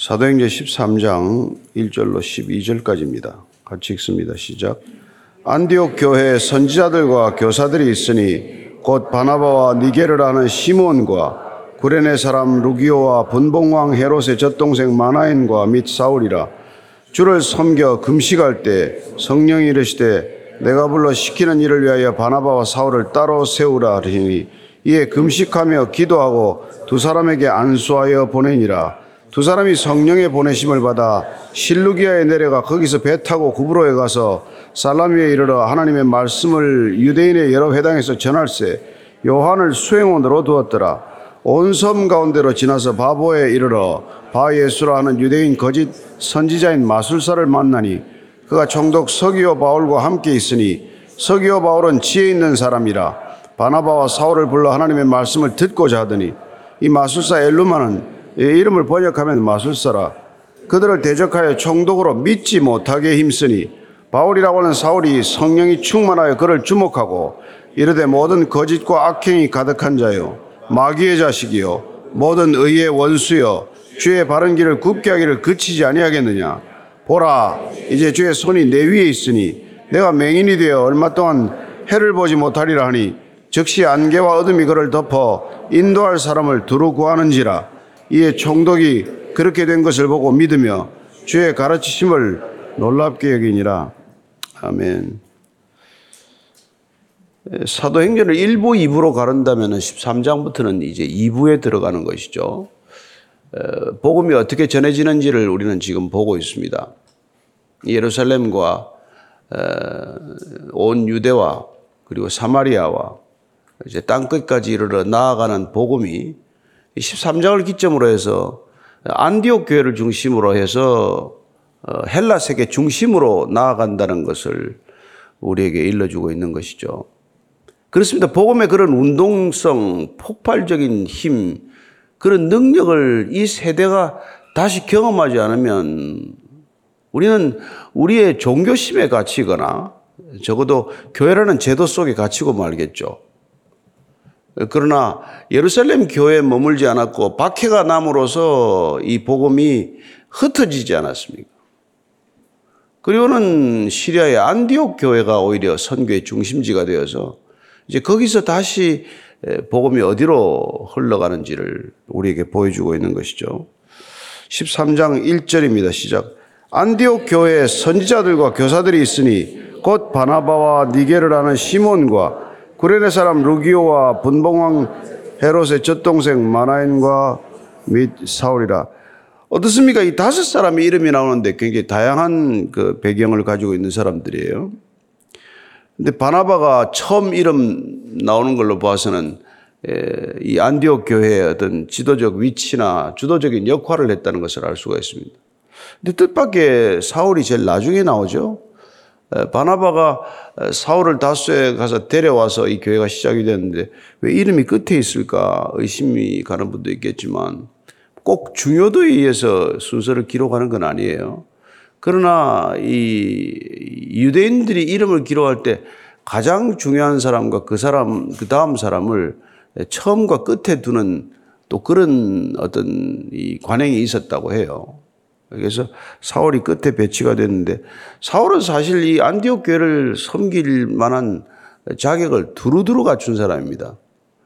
사도행전 13장 1절로 12절까지입니다. 같이 읽습니다. 시작. 안디옥 교회에 선지자들과 교사들이 있으니 곧 바나바와 니게르라는 시몬과 구레네 사람 루기오와 분봉왕 헤롯의 젖동생 마나인과 및 사울이라 주를 섬겨 금식할 때 성령이 이르시되 내가 불러 시키는 일을 위하여 바나바와 사울을 따로 세우라 하니 이에 금식하며 기도하고 두 사람에게 안수하여 보내니라 두 사람이 성령의 보내심을 받아 실루기아에 내려가 거기서 배 타고 구브로에 가서 살라미에 이르러 하나님의 말씀을 유대인의 여러 회당에서 전할세 요한을 수행원으로 두었더라. 온 섬 가운데로 지나서 바보에 이르러 바 예수라 하는 유대인 거짓 선지자인 마술사를 만나니 그가 총독 서기오 바울과 함께 있으니 서기오 바울은 지혜 있는 사람이라 바나바와 사울을 불러 하나님의 말씀을 듣고자 하더니 이 마술사 엘루마는 이름을 번역하면 마술사라. 그들을 대적하여 총독으로 믿지 못하게 힘쓰니 바울이라고 하는 사울이 성령이 충만하여 그를 주목하고 이르되 모든 거짓과 악행이 가득한 자요 마귀의 자식이요 모든 의의 원수여 주의 바른 길을 굽게 하기를 그치지 아니하겠느냐? 보라 이제 주의 손이 내 위에 있으니 내가 맹인이 되어 얼마 동안 해를 보지 못하리라 하니 즉시 안개와 어둠이 그를 덮어 인도할 사람을 두루 구하는지라 이에 총독이 그렇게 된 것을 보고 믿으며 주의 가르치심을 놀랍게 여기니라 아멘. 사도행전을 1부, 2부로 가른다면 13장부터는 이제 2부에 들어가는 것이죠. 복음이 어떻게 전해지는지를 우리는 지금 보고 있습니다. 예루살렘과 온 유대와 그리고 사마리아와 이제 땅끝까지 이르러 나아가는 복음이 13장을 기점으로 해서 안디옥 교회를 중심으로 해서 어, 헬라 세계 중심으로 나아간다는 것을 우리에게 일러주고 있는 것이죠. 그렇습니다. 복음의 그런 운동성, 폭발적인 힘, 그런 능력을 이 세대가 다시 경험하지 않으면 우리는 우리의 종교심에 갇히거나 적어도 교회라는 제도 속에 갇히고 말겠죠. 그러나 예루살렘 교회에 머물지 않았고 박해가 남으로써 이 복음이 흩어지지 않았습니까? 그리고는 시리아의 안디옥 교회가 오히려 선교의 중심지가 되어서 이제 거기서 다시 복음이 어디로 흘러가는지를 우리에게 보여주고 있는 것이죠. 13장 1절입니다. 시작. 안디옥 교회에 선지자들과 교사들이 있으니 곧 바나바와 니게르라는 시몬과 구레네 사람 루기오와 분봉왕 헤롯의 젖동생 마나인과 및 사울이라. 어떻습니까? 이 다섯 사람의 이름이 나오는데 굉장히 다양한 그 배경을 가지고 있는 사람들이에요. 근데 바나바가 처음 이름 나오는 걸로 봐서는 이 안디옥 교회의 어떤 지도적 위치나 주도적인 역할을 했다는 것을 알 수가 있습니다. 근데 뜻밖의 사울이 제일 나중에 나오죠. 바나바가 사울을 다수에 가서 데려와서 이 교회가 시작이 됐는데 왜 이름이 끝에 있을까 의심이 가는 분도 있겠지만 꼭 중요도에 의해서 순서를 기록하는 건 아니에요. 그러나 이 유대인들이 이름을 기록할 때 가장 중요한 사람과 그 사람, 그 다음 사람을 처음과 끝에 두는 또 그런 어떤 이 관행이 있었다고 해요. 그래서 사울이 끝에 배치가 됐는데 사울은 사실 이 안디옥 교회를 섬길 만한 자격을 두루두루 갖춘 사람입니다.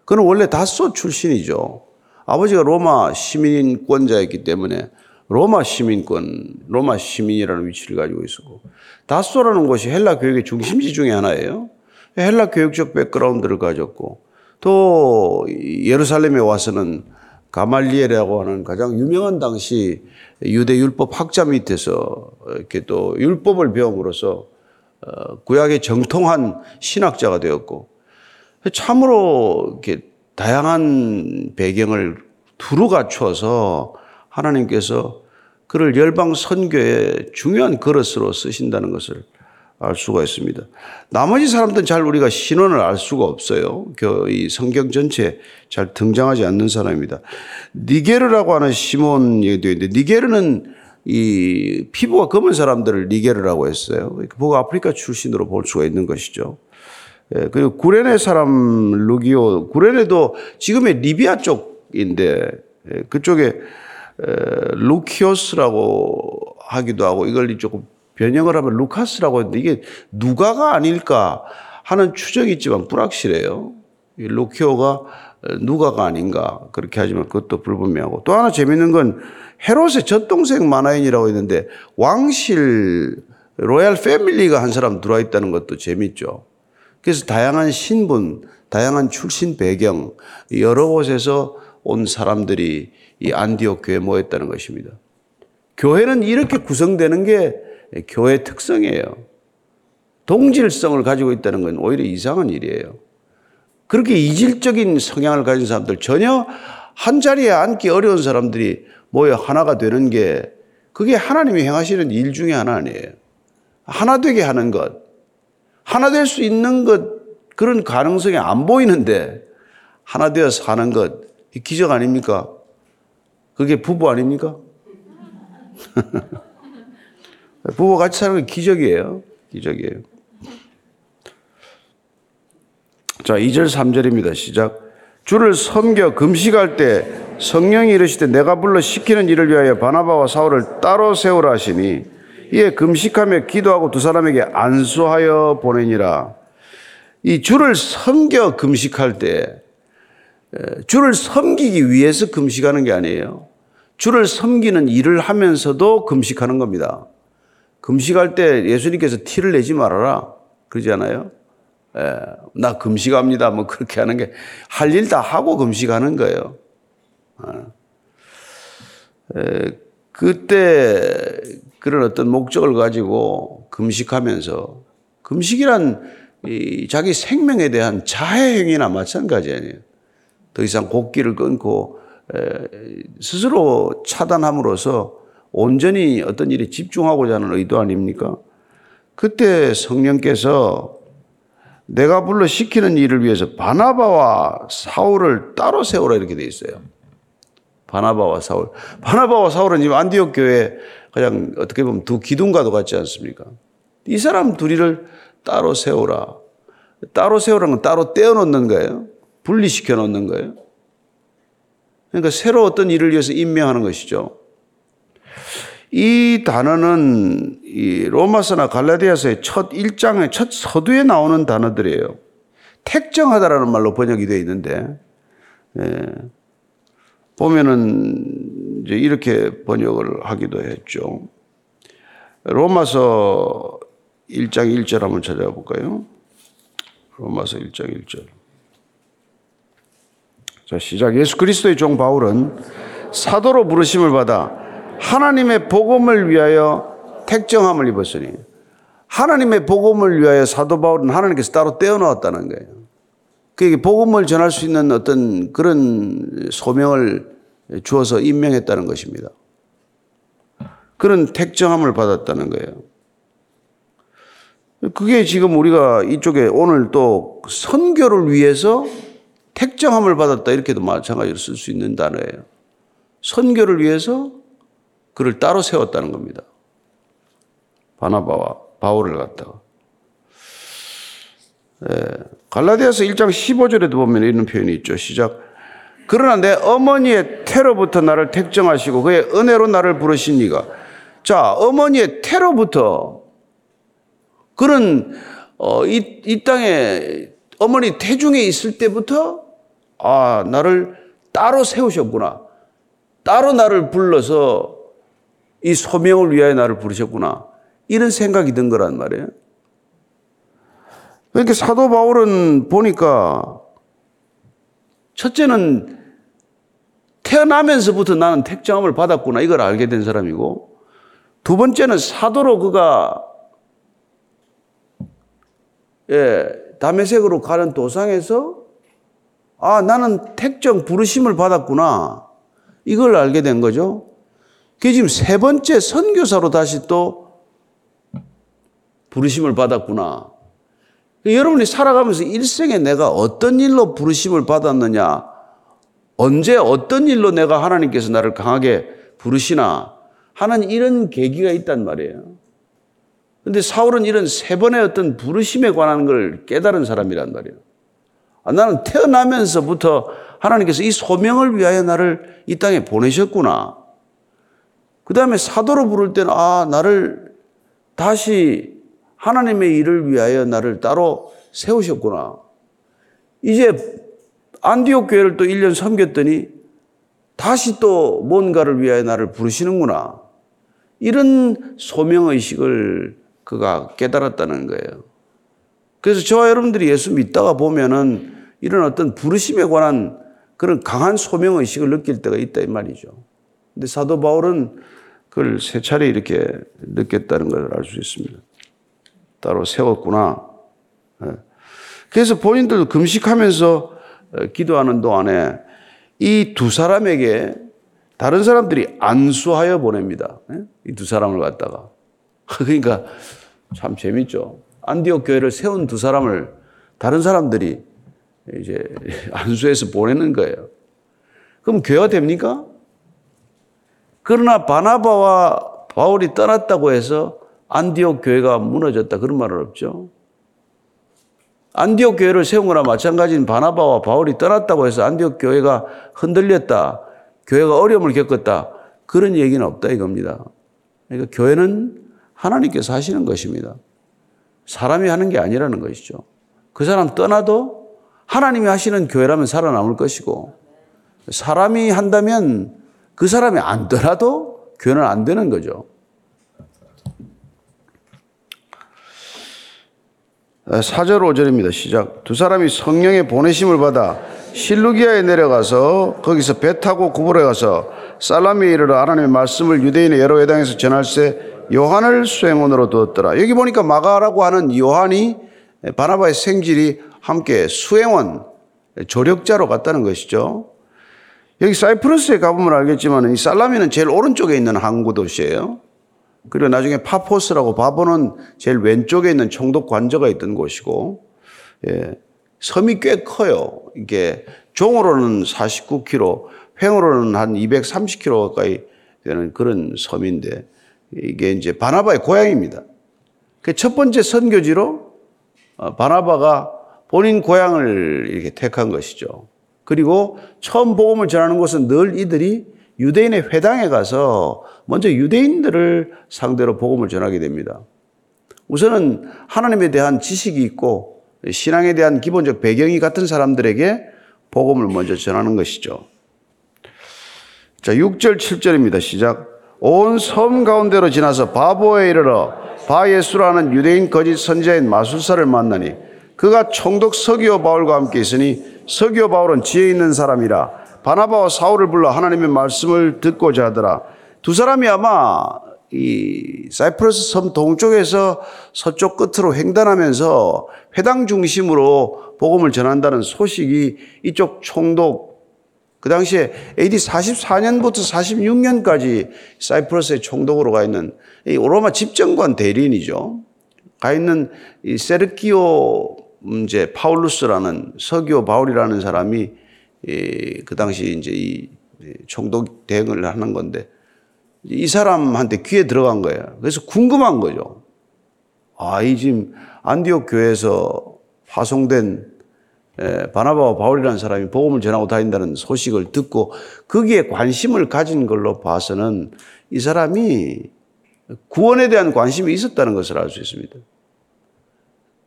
그는 원래 다소 출신이죠. 아버지가 로마 시민권자였기 때문에 로마 시민권, 로마 시민이라는 위치를 가지고 있었고 다소라는 곳이 헬라 교육의 중심지 중에 하나예요. 헬라 교육적 백그라운드를 가졌고 또 예루살렘에 와서는 가말리엘이라고 하는 가장 유명한 당시 유대 율법 학자 밑에서 이렇게 또 율법을 배움으로써 어, 구약의 정통한 신학자가 되었고 참으로 이렇게 다양한 배경을 두루 갖추어서 하나님께서 그를 열방 선교의 중요한 그릇으로 쓰신다는 것을 알 수가 있습니다. 나머지 사람들은 잘 우리가 신원을 알 수가 없어요. 이 성경 전체에 잘 등장하지 않는 사람입니다. 니게르라고 하는 시몬 얘기도 있는데 니게르는 이 피부가 검은 사람들을 니게르라고 했어요. 보고 아프리카 출신으로 볼 수가 있는 것이죠. 예, 그리고 구레네 사람 루기오, 구레네도 지금의 리비아 쪽인데 예, 그쪽에 루키오스라고 하기도 하고 이걸 조금 변형을 하면 루카스라고 했는데 이게 누가가 아닐까 하는 추정이 있지만 불확실해요. 이 루키오가 누가가 아닌가 그렇게 하지만 그것도 불분명하고 또 하나 재밌는 건 헤롯의 젖동생 마나인이라고 있는데 왕실 로얄 패밀리가 한 사람 들어와 있다는 것도 재밌죠. 그래서 다양한 신분, 다양한 출신 배경 여러 곳에서 온 사람들이 이 안디옥 교회에 모였다는 것입니다. 교회는 이렇게 구성되는 게 교회 특성이에요. 동질성을 가지고 있다는 건 오히려 이상한 일이에요. 그렇게 이질적인 성향을 가진 사람들 전혀 한 자리에 앉기 어려운 사람들이 모여 하나가 되는 게 그게 하나님이 행하시는 일 중에 하나 아니에요. 하나 되게 하는 것. 하나 될 수 있는 것, 그런 가능성이 안 보이는데 하나 되어 사는 것. 기적 아닙니까? 그게 부부 아닙니까? 부부 같이 사는 건 기적이에요. 기적이에요. 자, 2절, 3절입니다. 시작. 주를 섬겨 금식할 때 성령이 이르시되 내가 불러 시키는 일을 위하여 바나바와 사울을 따로 세우라 하시니 이에 금식하며 기도하고 두 사람에게 안수하여 보내니라. 이 주를 섬겨 금식할 때 주를 섬기기 위해서 금식하는 게 아니에요. 주를 섬기는 일을 하면서도 금식하는 겁니다. 금식할 때 예수님께서 티를 내지 말아라. 그러지 않아요? 예, 나 금식합니다. 뭐 그렇게 하는 게 할 일 다 하고 금식하는 거예요. 어. 에, 그때 그런 어떤 목적을 가지고 금식하면서 금식이란 이 자기 생명에 대한 자해 행위나 마찬가지 아니에요. 더 이상 곡기를 끊고 에, 스스로 차단함으로써 온전히 어떤 일에 집중하고자 하는 의도 아닙니까? 그때 성령께서 내가 불러 시키는 일을 위해서 바나바와 사울을 따로 세우라 이렇게 돼 있어요. 바나바와 사울. 바나바와 사울은 지금 안디옥 교회 그냥 어떻게 보면 두 기둥과도 같지 않습니까? 이 사람 둘이를 따로 세우라. 따로 세우라는 건 따로 떼어 놓는 거예요. 분리시켜 놓는 거예요. 그러니까 새로 어떤 일을 위해서 임명하는 것이죠. 이 단어는 이 로마서나 갈라디아서의 첫 1장의 첫 서두에 나오는 단어들이에요. 택정하다라는 말로 번역이 되어 있는데, 예. 보면은 이제 이렇게 번역을 하기도 했죠. 로마서 1장 1절 한번 찾아볼까요? 로마서 1장 1절. 자, 시작. 예수 그리스도의 종 바울은 사도로 부르심을 받아 하나님의 복음을 위하여 택정함을 입었으니 하나님의 복음을 위하여 사도 바울은 하나님께서 따로 떼어놓았다는 거예요. 그게 복음을 전할 수 있는 어떤 그런 소명을 주어서 임명했다는 것입니다. 그런 택정함을 받았다는 거예요. 그게 지금 우리가 이쪽에 오늘 또 선교를 위해서 택정함을 받았다 이렇게도 마찬가지로 쓸 수 있는 단어예요. 선교를 위해서 그를 따로 세웠다는 겁니다. 바나바와 바울을 갖다가. 예, 갈라디아서 1장 15절에도 보면 이런 표현이 있죠. 시작. 그러나 내 어머니의 테러부터 나를 택정하시고 그의 은혜로 나를 부르신 이가 자 어머니의 테러부터 그런 어, 이, 이 땅에 어머니 태중에 있을 때부터 아 나를 따로 세우셨구나 따로 나를 불러서 이 소명을 위하여 나를 부르셨구나. 이런 생각이 든 거란 말이에요. 그러니까 사도 바울은 보니까 첫째는 태어나면서부터 나는 택정함을 받았구나. 이걸 알게 된 사람이고 두 번째는 사도로 그가 예, 담에색으로 가는 도상에서 아, 나는 택정 부르심을 받았구나. 이걸 알게 된 거죠. 그게 지금 세 번째 선교사로 다시 또 부르심을 받았구나. 여러분이 살아가면서 일생에 내가 어떤 일로 부르심을 받았느냐, 언제 어떤 일로 내가 하나님께서 나를 강하게 부르시나 하는 이런 계기가 있단 말이에요. 근데 사울은 이런 세 번의 어떤 부르심에 관한 걸 깨달은 사람이란 말이에요. 아, 나는 태어나면서부터 하나님께서 이 소명을 위하여 나를 이 땅에 보내셨구나. 그 다음에 사도로 부를 때는 아, 나를 다시 하나님의 일을 위하여 나를 따로 세우셨구나. 이제 안디옥 교회를 또 1년 섬겼더니 다시 또 뭔가를 위하여 나를 부르시는구나. 이런 소명의식을 그가 깨달았다는 거예요. 그래서 저와 여러분들이 예수 믿다가 보면은 이런 어떤 부르심에 관한 그런 강한 소명의식을 느낄 때가 있다 이 말이죠. 근데 사도 바울은 그걸 세 차례 이렇게 느꼈다는 걸 알 수 있습니다. 따로 세웠구나. 예. 그래서 본인들도 금식하면서 어, 기도하는 동안에 이 두 사람에게 다른 사람들이 안수하여 보냅니다. 예? 이두 사람을 갖다가. 그러니까 참 재밌죠. 안디옥 교회를 세운 두 사람을 다른 사람들이 이제 안수해서 보내는 거예요. 그럼 교회가 됩니까? 그러나 바나바와 바울이 떠났다고 해서 안디옥 교회가 무너졌다 그런 말은 없죠. 안디옥 교회를 세운 거나 마찬가지인 바나바와 바울이 떠났다고 해서 안디옥 교회가 흔들렸다. 교회가 어려움을 겪었다. 그런 얘기는 없다 이겁니다. 그러니까 교회는 하나님께서 하시는 것입니다. 사람이 하는 게 아니라는 것이죠. 그 사람 떠나도 하나님이 하시는 교회라면 살아남을 것이고 사람이 한다면 그 사람이 안 떠나도 교회는 안 되는 거죠. 4절 5절입니다. 시작. 두 사람이 성령의 보내심을 받아 실루기아에 내려가서 거기서 배 타고 구불에 가서 살라미에 이르러 하나님의 말씀을 유대인의 여러 회당에서 전할세 요한을 수행원으로 두었더라. 여기 보니까 마가라고 하는 요한이 바나바의 생질이 함께 수행원, 조력자로 갔다는 것이죠. 여기 사이프러스에 가보면 알겠지만 이 살라미는 제일 오른쪽에 있는 항구 도시예요. 그리고 나중에 파포스라고 바보는 제일 왼쪽에 있는 총독 관저가 있던 곳이고, 예, 섬이 꽤 커요. 이게 종으로는 49km, 횡으로는 한 230km 가까이 되는 그런 섬인데, 이게 이제 바나바의 고향입니다. 그 첫 번째 선교지로 어, 바나바가 본인 고향을 이렇게 택한 것이죠. 그리고 처음 복음을 전하는 곳은 늘 이들이 유대인의 회당에 가서 먼저 유대인들을 상대로 복음을 전하게 됩니다. 우선은 하나님에 대한 지식이 있고 신앙에 대한 기본적 배경이 같은 사람들에게 복음을 먼저 전하는 것이죠. 자, 6절, 7절입니다. 시작. 온 섬 가운데로 지나서 바보에 이르러 바예수라는 유대인 거짓 선지자인 마술사를 만나니 그가 총독 서기오 바울과 함께 있으니 서기오 바울은 지혜 있는 사람이라 바나바와 사울을 불러 하나님의 말씀을 듣고자 하더라. 두 사람이 아마 이 사이프러스 섬 동쪽에서 서쪽 끝으로 횡단하면서 회당 중심으로 복음을 전한다는 소식이 이쪽 총독 그 당시에 AD 44년부터 46년까지 사이프러스의 총독으로 가 있는 이 로마 집정관 대리인이죠. 가 있는 이 세르기오 이제 파울루스라는 서기오 바울이라는 사람이 그 당시 이제 이 총독 대행을 하는 건데 이 사람한테 귀에 들어간 거예요. 그래서 궁금한 거죠. 아, 이 지금 안디옥 교회에서 파송된 바나바와 바울이라는 사람이 복음을 전하고 다닌다는 소식을 듣고 거기에 관심을 가진 걸로 봐서는 이 사람이 구원에 대한 관심이 있었다는 것을 알 수 있습니다.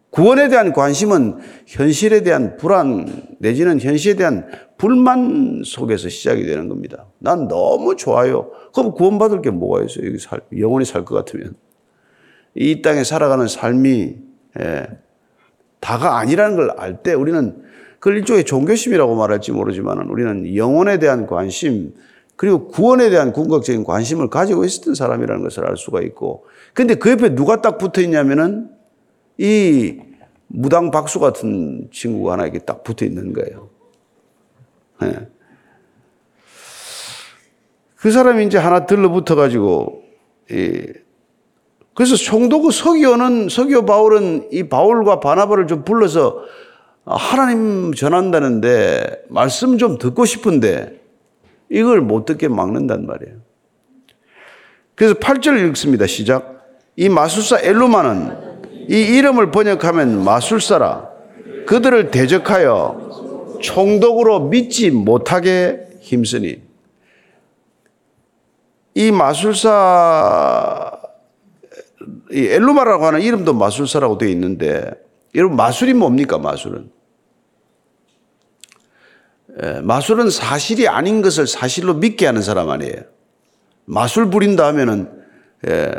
구원에 대한 관심은 현실에 대한 불안 내지는 현실에 대한 불만 속에서 시작이 되는 겁니다. 난 너무 좋아요. 그럼 구원받을 게 뭐가 있어요? 여기 살, 영원히 살 것 같으면. 이 땅에 살아가는 삶이 예, 다가 아니라는 걸 알 때 우리는 그걸 일종의 종교심이라고 말할지 모르지만 우리는 영혼에 대한 관심 그리고 구원에 대한 궁극적인 관심을 가지고 있었던 사람이라는 것을 알 수가 있고 근데 그 옆에 누가 딱 붙어 있냐면은 이 무당 박수 같은 친구가 하나 이렇게 딱 붙어 있는 거예요. 네. 그 사람이 이제 하나 들러붙어 가지고 그래서 총독의 서기오는 서기오 바울은 이 바울과 바나바를 좀 불러서 하나님 전한다는데 말씀 좀 듣고 싶은데 이걸 못 듣게 막는단 말이에요. 그래서 8절 읽습니다. 시작. 이 마술사 엘루마는 이 이름을 번역하면 마술사라 그들을 대적하여 총독으로 믿지 못하게 힘쓰니 이 마술사 이 엘루마라고 하는 이름도 마술사라고 되어 있는데 여러분 마술이 뭡니까 마술은? 예, 마술은 사실이 아닌 것을 사실로 믿게 하는 사람 아니에요. 마술 부린다 하면은 예,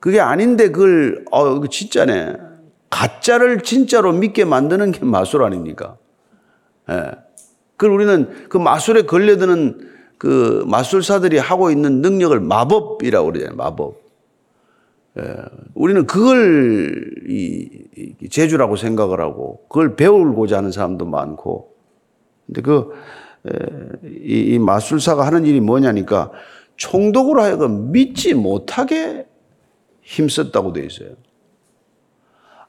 그게 아닌데 그걸 어 이거 진짜네. 가짜를 진짜로 믿게 만드는 게 마술 아닙니까? 예. 그걸 우리는 그 마술에 걸려드는 그 마술사들이 하고 있는 능력을 마법이라고 그러잖아요. 마법. 예. 우리는 그걸 이, 제주라고 생각을 하고 그걸 배우고자 하는 사람도 많고 근데 그, 이, 이 마술사가 하는 일이 뭐냐니까 총독으로 하여금 믿지 못하게 힘썼다고 되어 있어요.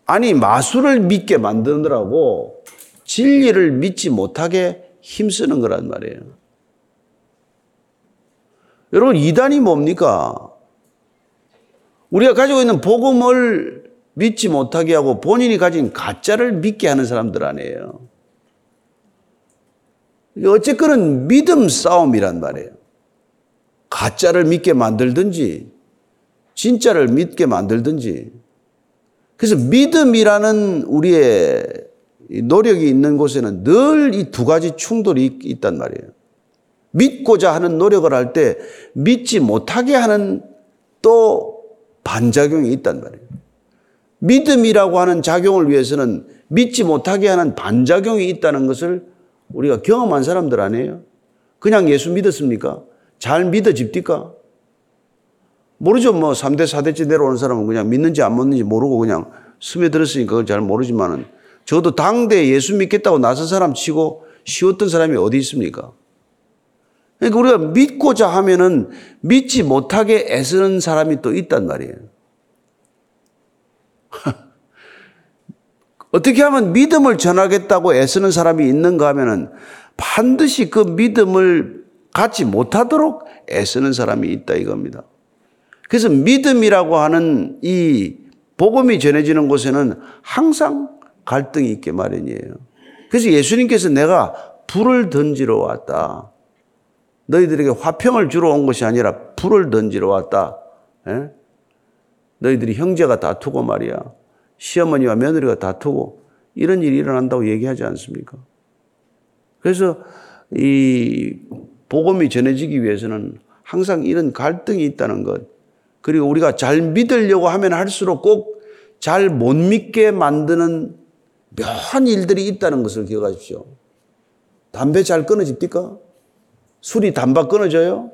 아니, 마술을 믿게 만드느라고 진리를 믿지 못하게 힘쓰는 거란 말이에요. 여러분, 이단이 뭡니까? 우리가 가지고 있는 복음을 믿지 못하게 하고 본인이 가진 가짜를 믿게 하는 사람들 아니에요. 어쨌거는 믿음 싸움이란 말이에요. 가짜를 믿게 만들든지, 진짜를 믿게 만들든지. 그래서 믿음이라는 우리의 노력이 있는 곳에는 늘 이 두 가지 충돌이 있단 말이에요. 믿고자 하는 노력을 할 때 믿지 못하게 하는 또 반작용이 있단 말이에요. 믿음이라고 하는 작용을 위해서는 믿지 못하게 하는 반작용이 있다는 것을 우리가 경험한 사람들 아니에요? 그냥 예수 믿었습니까? 잘 믿어집니까? 모르죠. 뭐 3대, 4대째 내려오는 사람은 그냥 믿는지 안 믿는지 모르고 그냥 스며들었으니까 그걸 잘 모르지만은 저도 당대 예수 믿겠다고 나선 사람 치고 쉬웠던 사람이 어디 있습니까? 그러니까 우리가 믿고자 하면은 믿지 못하게 애쓰는 사람이 또 있단 말이에요. 어떻게 하면 믿음을 전하겠다고 애쓰는 사람이 있는가 하면은 반드시 그 믿음을 갖지 못하도록 애쓰는 사람이 있다 이겁니다. 그래서 믿음이라고 하는 이 복음이 전해지는 곳에는 항상 갈등이 있게 마련이에요. 그래서 예수님께서 내가 불을 던지러 왔다. 너희들에게 화평을 주러 온 것이 아니라 불을 던지러 왔다. 에? 예? 너희들이 형제가 다투고 말이야. 시어머니와 며느리가 다투고 이런 일이 일어난다고 얘기하지 않습니까? 그래서 이 복음이 전해지기 위해서는 항상 이런 갈등이 있다는 것. 그리고 우리가 잘 믿으려고 하면 할수록 꼭 잘 못 믿게 만드는 묘한 일들이 있다는 것을 기억하십시오. 담배 잘 끊어집니까? 술이 단박 끊어져요?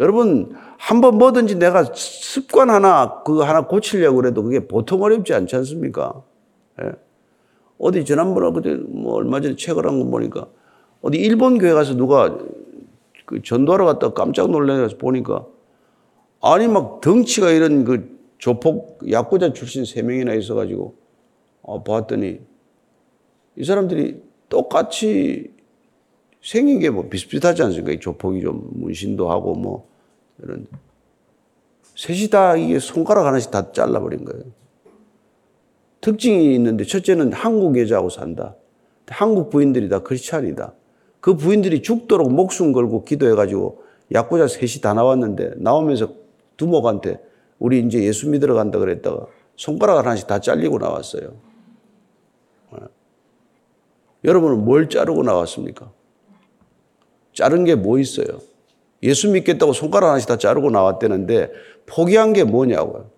여러분, 한번 뭐든지 내가 습관 하나, 그거 하나 고치려고 그래도 그게 보통 어렵지 않지 않습니까? 예. 어디 지난번에 그때 뭐 얼마 전에 책을 한 거 보니까 어디 일본 교회 가서 누가 그 전도하러 갔다 깜짝 놀라서 보니까 아니 막 덩치가 이런 그 조폭 야구자 출신 세 명이나 있어가지고 어, 봤더니 이 사람들이 똑같이 생긴 게 뭐 비슷비슷하지 않습니까? 조폭이 좀 문신도 하고 뭐 이런 셋이 다 이게 손가락 하나씩 다 잘라버린 거예요. 특징이 있는데 첫째는 한국 여자하고 산다. 한국 부인들이 다 크리스찬이다. 그 부인들이 죽도록 목숨 걸고 기도해가지고 약고자 셋이 다 나왔는데 나오면서 두목한테 우리 이제 예수 믿으러 간다 그랬다가 손가락 하나씩 다 잘리고 나왔어요. 어. 여러분은 뭘 자르고 나왔습니까? 자른 게 뭐 있어요? 예수 믿겠다고 손가락 하나씩 다 자르고 나왔다는데 포기한 게 뭐냐고요.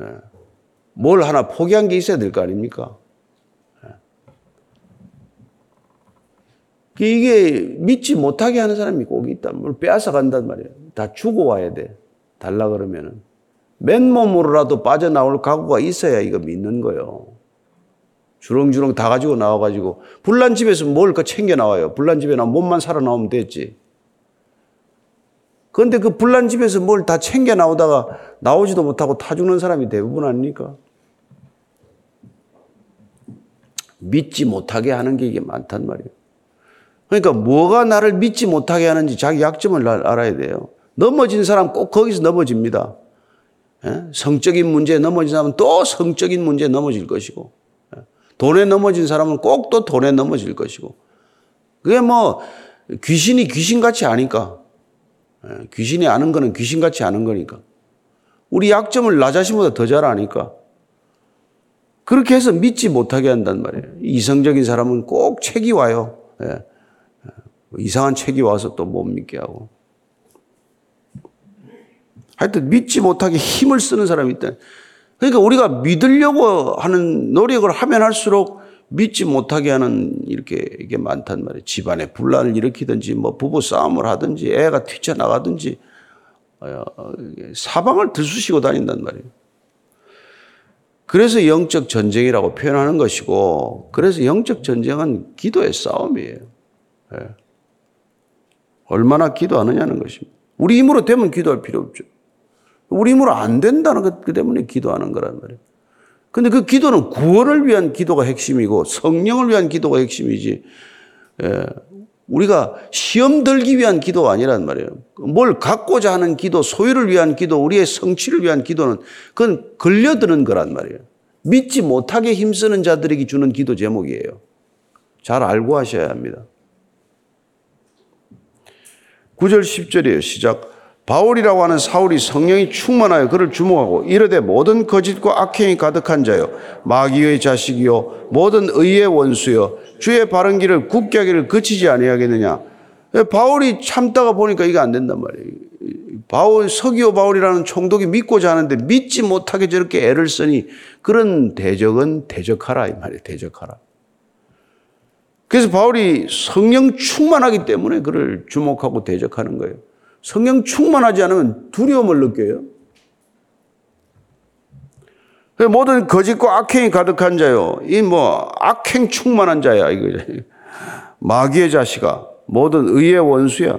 예. 뭘 하나 포기한 게 있어야 될 거 아닙니까? 이게 믿지 못하게 하는 사람이 꼭 있다. 뭘 빼앗아 간단 말이에요. 다 주고 와야 돼. 달라 그러면은. 맨몸으로라도 빠져나올 각오가 있어야 이거 믿는 거예요. 주렁주렁 다 가지고 나와가지고 불난 집에서 뭘 챙겨 나와요. 불난 집에 나 몸만 살아나오면 됐지. 그런데 그 불난 집에서 뭘 다 챙겨 나오다가 나오지도 못하고 타 죽는 사람이 대부분 아닙니까? 믿지 못하게 하는 게 이게 많단 말이에요. 그러니까 뭐가 나를 믿지 못하게 하는지 자기 약점을 알아야 돼요. 넘어진 사람 꼭 거기서 넘어집니다. 예? 성적인 문제에 넘어진 사람은 또 성적인 문제에 넘어질 것이고, 예? 돈에 넘어진 사람은 꼭 또 돈에 넘어질 것이고, 그게 뭐 귀신이 귀신같이 아니까 예, 귀신이 아는 거는 귀신같이 아는 거니까. 우리 약점을 나 자신보다 더 잘 아니까. 그렇게 해서 믿지 못하게 한단 말이에요. 이성적인 사람은 꼭 책이 와요. 예. 예. 이상한 책이 와서 또 못 믿게 하고. 하여튼 믿지 못하게 힘을 쓰는 사람이 있다. 그러니까 우리가 믿으려고 하는 노력을 하면 할수록 믿지 못하게 하는 이렇게 이게 많단 말이에요. 집안에 분란을 일으키든지 뭐 부부 싸움을 하든지 애가 튀쳐나가든지 어, 사방을 들쑤시고 다닌단 말이에요. 그래서 영적 전쟁이라고 표현하는 것이고 그래서 영적 전쟁은 기도의 싸움이에요. 네. 얼마나 기도하느냐는 것입니다. 우리 힘으로 되면 기도할 필요 없죠. 우리 힘으로 안 된다는 것 때문에 기도하는 거란 말이에요. 근데 그 기도는 구원을 위한 기도가 핵심이고 성령을 위한 기도가 핵심이지. 예. 우리가 시험 들기 위한 기도가 아니란 말이에요. 뭘 갖고자 하는 기도, 소유를 위한 기도, 우리의 성취를 위한 기도는 그건 걸려드는 거란 말이에요. 믿지 못하게 힘쓰는 자들에게 주는 기도 제목이에요. 잘 알고 하셔야 합니다. 9절 10절이에요. 시작. 바울이라고 하는 사울이 성령이 충만하여 그를 주목하고 이르되 모든 거짓과 악행이 가득한 자요 마귀의 자식이요 모든 의의 원수요 주의 바른 길을 굳게 하기를 그치지 아니하겠느냐 바울이 참다가 보니까 이게 안 된단 말이에요 바울 서기오 바울이라는 총독이 믿고자 하는데 믿지 못하게 저렇게 애를 쓰니 그런 대적은 대적하라 이 말이에요 대적하라 그래서 바울이 성령 충만하기 때문에 그를 주목하고 대적하는 거예요 성령 충만하지 않으면 두려움을 느껴요. 모든 거짓과 악행이 가득한 자요. 이 뭐 악행 충만한 자야 이거. 마귀의 자식아, 모든 의의 원수야.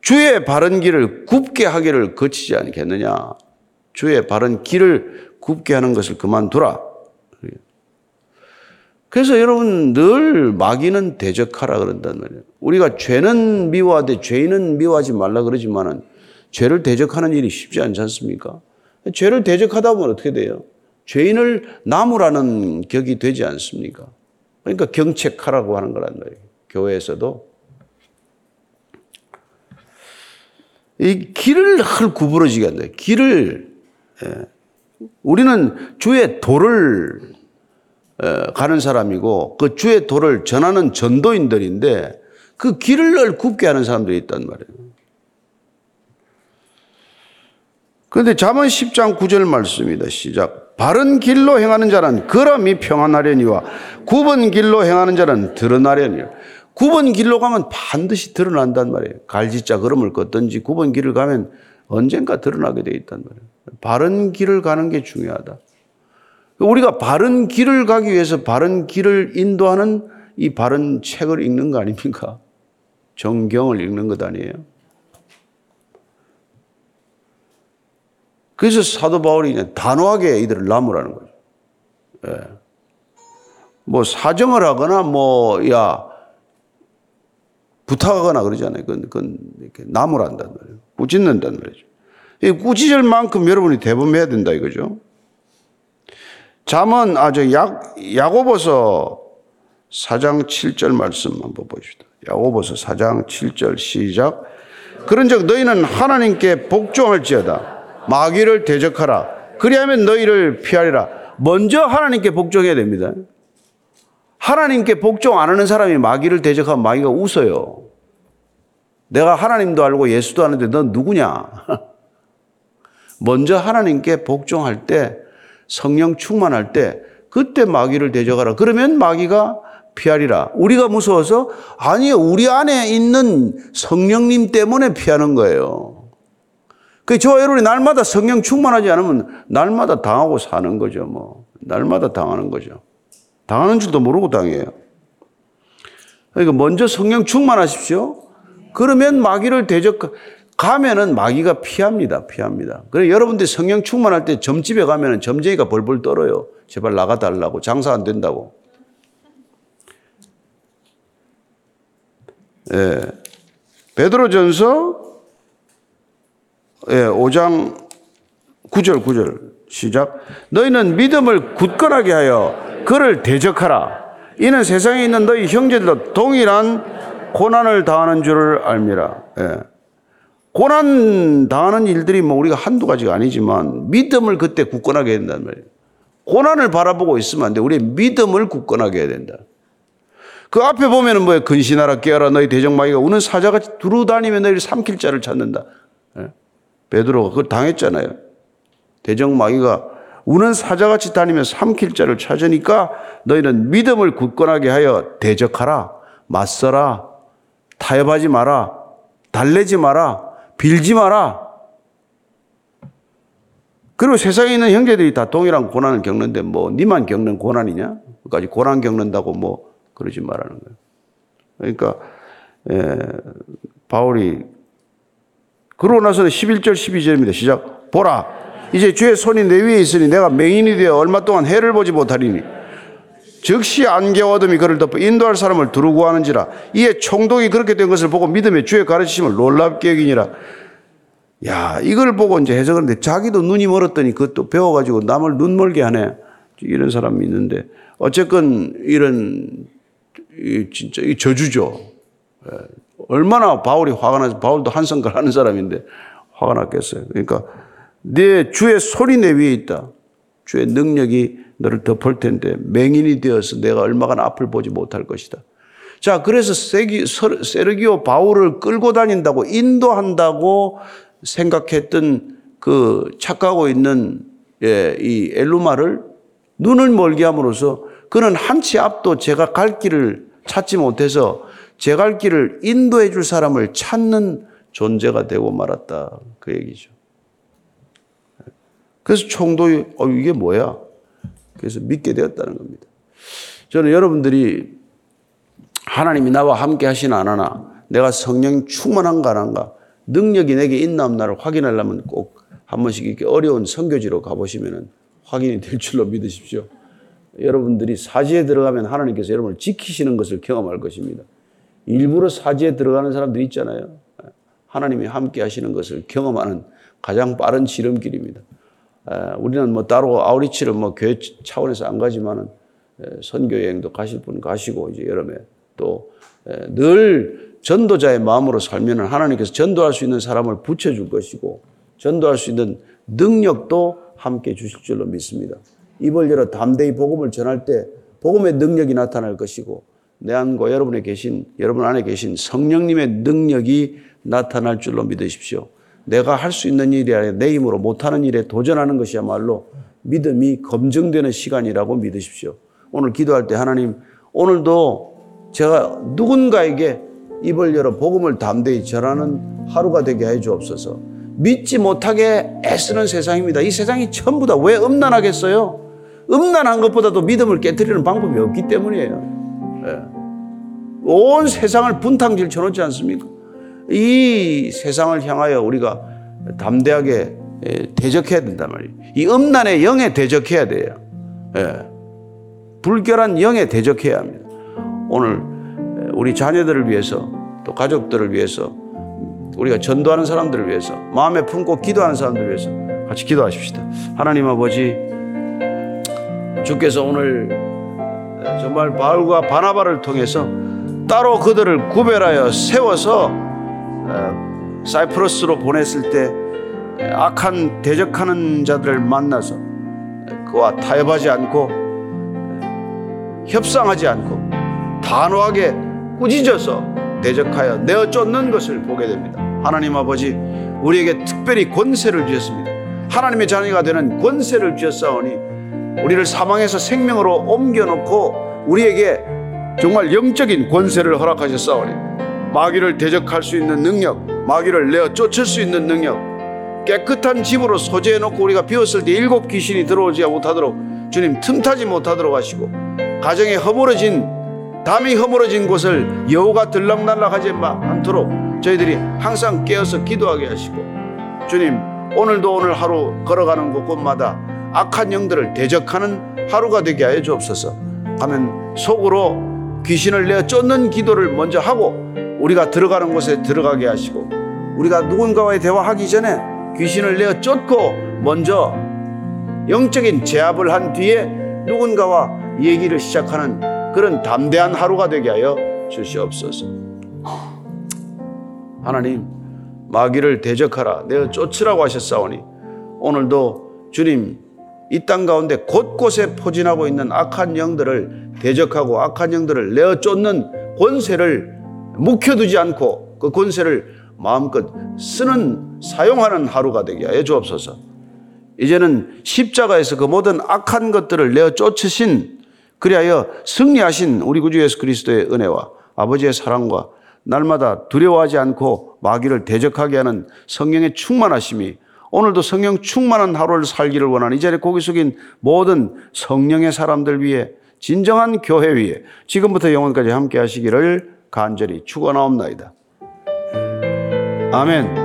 주의 바른 길을 굽게 하기를 거치지 않겠느냐. 주의 바른 길을 굽게 하는 것을 그만두라. 그래서 여러분 늘 마귀는 대적하라 그런단 말이에요. 우리가 죄는 미워하되 죄인은 미워하지 말라 그러지만은 죄를 대적하는 일이 쉽지 않지 않습니까? 죄를 대적하다 보면 어떻게 돼요? 죄인을 나무라는 격이 되지 않습니까? 그러니까 경책하라고 하는 거란 말이에요. 교회에서도. 이 길을 헐 구부러지게 한다. 길을, 예. 우리는 주의 도를 가는 사람이고 그 주의 도를 전하는 전도인들인데 그 길을 늘 굽게 하는 사람들이 있단 말이에요. 그런데 잠언 10장 9절 말씀입니다. 시작. 바른 길로 행하는 자는 그럼이 평안하려니와 굽은 길로 행하는 자는 드러나려니와 굽은 길로 가면 반드시 드러난단 말이에요. 갈지자 걸음을 걷든지 굽은 길을 가면 언젠가 드러나게 돼 있단 말이에요. 바른 길을 가는 게 중요하다. 우리가 바른 길을 가기 위해서 바른 길을 인도하는 이 바른 책을 읽는 거 아닙니까? 정경을 읽는 것 아니에요? 그래서 사도 바울이 단호하게 이들을 나무라는 거죠. 예. 뭐 사정을 하거나 뭐, 야, 부탁하거나 그러잖아요. 그건, 그건 이렇게 나무란단 말이에요. 꾸짖는단 말이죠. 이 꾸짖을 만큼 여러분이 대범해야 된다 이거죠. 잠언 아저 약 야고보서 4장 7절 말씀 한번 보십시다. 야고보서 4장 7절 시작. 그런즉 너희는 하나님께 복종할지어다 마귀를 대적하라. 그리하면 너희를 피하리라. 먼저 하나님께 복종해야 됩니다. 하나님께 복종 안 하는 사람이 마귀를 대적하면 마귀가 웃어요. 내가 하나님도 알고 예수도 아는데 넌 누구냐? 먼저 하나님께 복종할 때 성령 충만할 때 그때 마귀를 대적하라. 그러면 마귀가 피하리라. 우리가 무서워서 아니요. 우리 안에 있는 성령님 때문에 피하는 거예요. 그 저와 여러분이 날마다 성령 충만하지 않으면 날마다 당하고 사는 거죠. 뭐 날마다 당하는 거죠. 당하는 줄도 모르고 당해요. 그러니까 먼저 성령 충만하십시오. 그러면 마귀를 대적 가면은 마귀가 피합니다. 피합니다. 그래 여러분들이 성령 충만할 때 점집에 가면은 점쟁이가 벌벌 떨어요. 제발 나가 달라고 장사 안 된다고. 예. 베드로전서 예, 5장 9절 9절 시작. 너희는 믿음을 굳건하게 하여 그를 대적하라. 이는 세상에 있는 너희 형제들도 동일한 고난을 당하는 줄을 알미라. 예. 고난 당하는 일들이 뭐 우리가 한두 가지가 아니지만 믿음을 그때 굳건하게 해야 된단 말이에요. 고난을 바라보고 있으면 안 돼. 우리의 믿음을 굳건하게 해야 된다. 그 앞에 보면은 뭐야 근신하라 깨어라 너희 대적마귀가 우는 사자같이 두루 다니며 너희를 삼킬 자를 찾는다. 예? 베드로가 그걸 당했잖아요. 대적마귀가 우는 사자같이 다니며 삼킬 자를 찾으니까 너희는 믿음을 굳건하게 하여 대적하라 맞서라 타협하지 마라 달래지 마라 빌지 마라 그리고 세상에 있는 형제들이 다 동일한 고난을 겪는데 뭐 니만 겪는 고난이냐? 까지 고난 겪는다고 뭐 그러지 말라는 거예요. 그러니까 에, 바울이 그러고 나서는 11절 12절입니다. 시작. 보라. 이제 주의 손이 내 위에 있으니 내가 맹인이 되어 얼마 동안 해를 보지 못하리니 즉시 안개와 어둠이 그를 덮어 인도할 사람을 두루고 하는지라 이에 총독이 그렇게 된 것을 보고 믿음에 주의 가르치심을 놀랍게 여기니라. 야 이걸 보고 이제 해석하는데 자기도 눈이 멀었더니 그것도 배워가지고 남을 눈 멀게 하네. 이런 사람이 있는데 어쨌건 이런 이 진짜 이 저주죠. 예. 얼마나 바울이 화가 나서 바울도 한성갈 하는 사람인데 화가 났겠어요. 그러니까 내 주의 소리 내 위에 있다. 주의 능력이 너를 덮을 텐데 맹인이 되어서 내가 얼마간 앞을 보지 못할 것이다. 자, 그래서 세기, 세르기오 바울을 끌고 다닌다고 인도한다고 생각했던 그 착각하고 있는 예, 이 엘루마를 눈을 멀게 함으로써 그는 한치 앞도 제가 갈 길을 찾지 못해서 제 갈 길을 인도해 줄 사람을 찾는 존재가 되고 말았다. 그 얘기죠. 그래서 총독이 어, 이게 뭐야? 그래서 믿게 되었다는 겁니다. 저는 여러분들이 하나님이 나와 함께 하시나 안 하나, 내가 성령 충만한가 안 한가, 능력이 내게 있나 없나를 확인하려면 꼭 한 번씩 이렇게 어려운 선교지로 가보시면 확인이 될 줄로 믿으십시오. 여러분들이 사지에 들어가면 하나님께서 여러분을 지키시는 것을 경험할 것입니다. 일부러 사지에 들어가는 사람들이 있잖아요. 하나님이 함께 하시는 것을 경험하는 가장 빠른 지름길입니다. 우리는 뭐 따로 아우리치를 뭐 교회 차원에서 안 가지만은 선교 여행도 가실 분 가시고 이제 여름에 또 늘 전도자의 마음으로 살면 하나님께서 전도할 수 있는 사람을 붙여줄 것이고 전도할 수 있는 능력도 함께 주실 줄로 믿습니다. 입을 열어 담대히 복음을 전할 때 복음의 능력이 나타날 것이고 내 안과 여러분에 계신 여러분 안에 계신 성령님의 능력이 나타날 줄로 믿으십시오. 내가 할 수 있는 일이 아니라 내 힘으로 못하는 일에 도전하는 것이야말로 믿음이 검증되는 시간이라고 믿으십시오. 오늘 기도할 때 하나님, 오늘도 제가 누군가에게 입을 열어 복음을 담대히 전하는 하루가 되게 해 주옵소서. 믿지 못하게 애쓰는 세상입니다. 이 세상이 전부 다 왜 음란하겠어요? 음란한 것보다도 믿음을 깨뜨리는 방법이 없기 때문이에요. 네. 온 세상을 분탕질 쳐놓지 않습니까? 이 세상을 향하여 우리가 담대하게 대적해야 된단 말이에요. 이 음란의 영에 대적해야 돼요. 예. 불결한 영에 대적해야 합니다. 오늘 우리 자녀들을 위해서 또 가족들을 위해서 우리가 전도하는 사람들을 위해서 마음에 품고 기도하는 사람들을 위해서 같이 기도하십시다. 하나님 아버지 주께서 오늘 정말 바울과 바나바를 통해서 따로 그들을 구별하여 세워서 어, 사이프러스로 보냈을 때 악한 대적하는 자들을 만나서 그와 타협하지 않고 협상하지 않고 단호하게 꾸짖어서 대적하여 내어 쫓는 것을 보게 됩니다. 하나님 아버지 우리에게 특별히 권세를 주셨습니다. 하나님의 자녀가 되는 권세를 주셨사오니 우리를 사망에서 생명으로 옮겨놓고 우리에게 정말 영적인 권세를 허락하셨사오니 마귀를 대적할 수 있는 능력, 마귀를 내어 쫓을 수 있는 능력, 깨끗한 집으로 소재해 놓고 우리가 비웠을 때 일곱 귀신이 들어오지 못하도록 주님 틈타지 못하도록 하시고 가정에 허물어진 담이 허물어진 곳을 여우가 들락날락하지 않도록 저희들이 항상 깨어서 기도하게 하시고 주님 오늘도 오늘 하루 걸어가는 곳곳마다 악한 영들을 대적하는 하루가 되게 하여 주옵소서. 하면 속으로 귀신을 내어 쫓는 기도를 먼저 하고 우리가 들어가는 곳에 들어가게 하시고 우리가 누군가와의 대화하기 전에 귀신을 내어 쫓고 먼저 영적인 제압을 한 뒤에 누군가와 얘기를 시작하는 그런 담대한 하루가 되게 하여 주시옵소서. 하나님, 마귀를 대적하라 내어 쫓으라고 하셨사오니 오늘도 주님 이 땅 가운데 곳곳에 포진하고 있는 악한 영들을 대적하고 악한 영들을 내어 쫓는 권세를 묵혀두지 않고 그 권세를 마음껏 쓰는 사용하는 하루가 되게 하여 주옵소서. 이제는 십자가에서 그 모든 악한 것들을 내어 쫓으신 그리하여 승리하신 우리 구주 예수 그리스도의 은혜와 아버지의 사랑과 날마다 두려워하지 않고 마귀를 대적하게 하는 성령의 충만하심이 오늘도 성령 충만한 하루를 살기를 원하는 이 자리에 고개 숙인 모든 성령의 사람들 위해 진정한 교회 위에 지금부터 영원까지 함께 하시기를 간절히 축원하옵나이다. 아멘.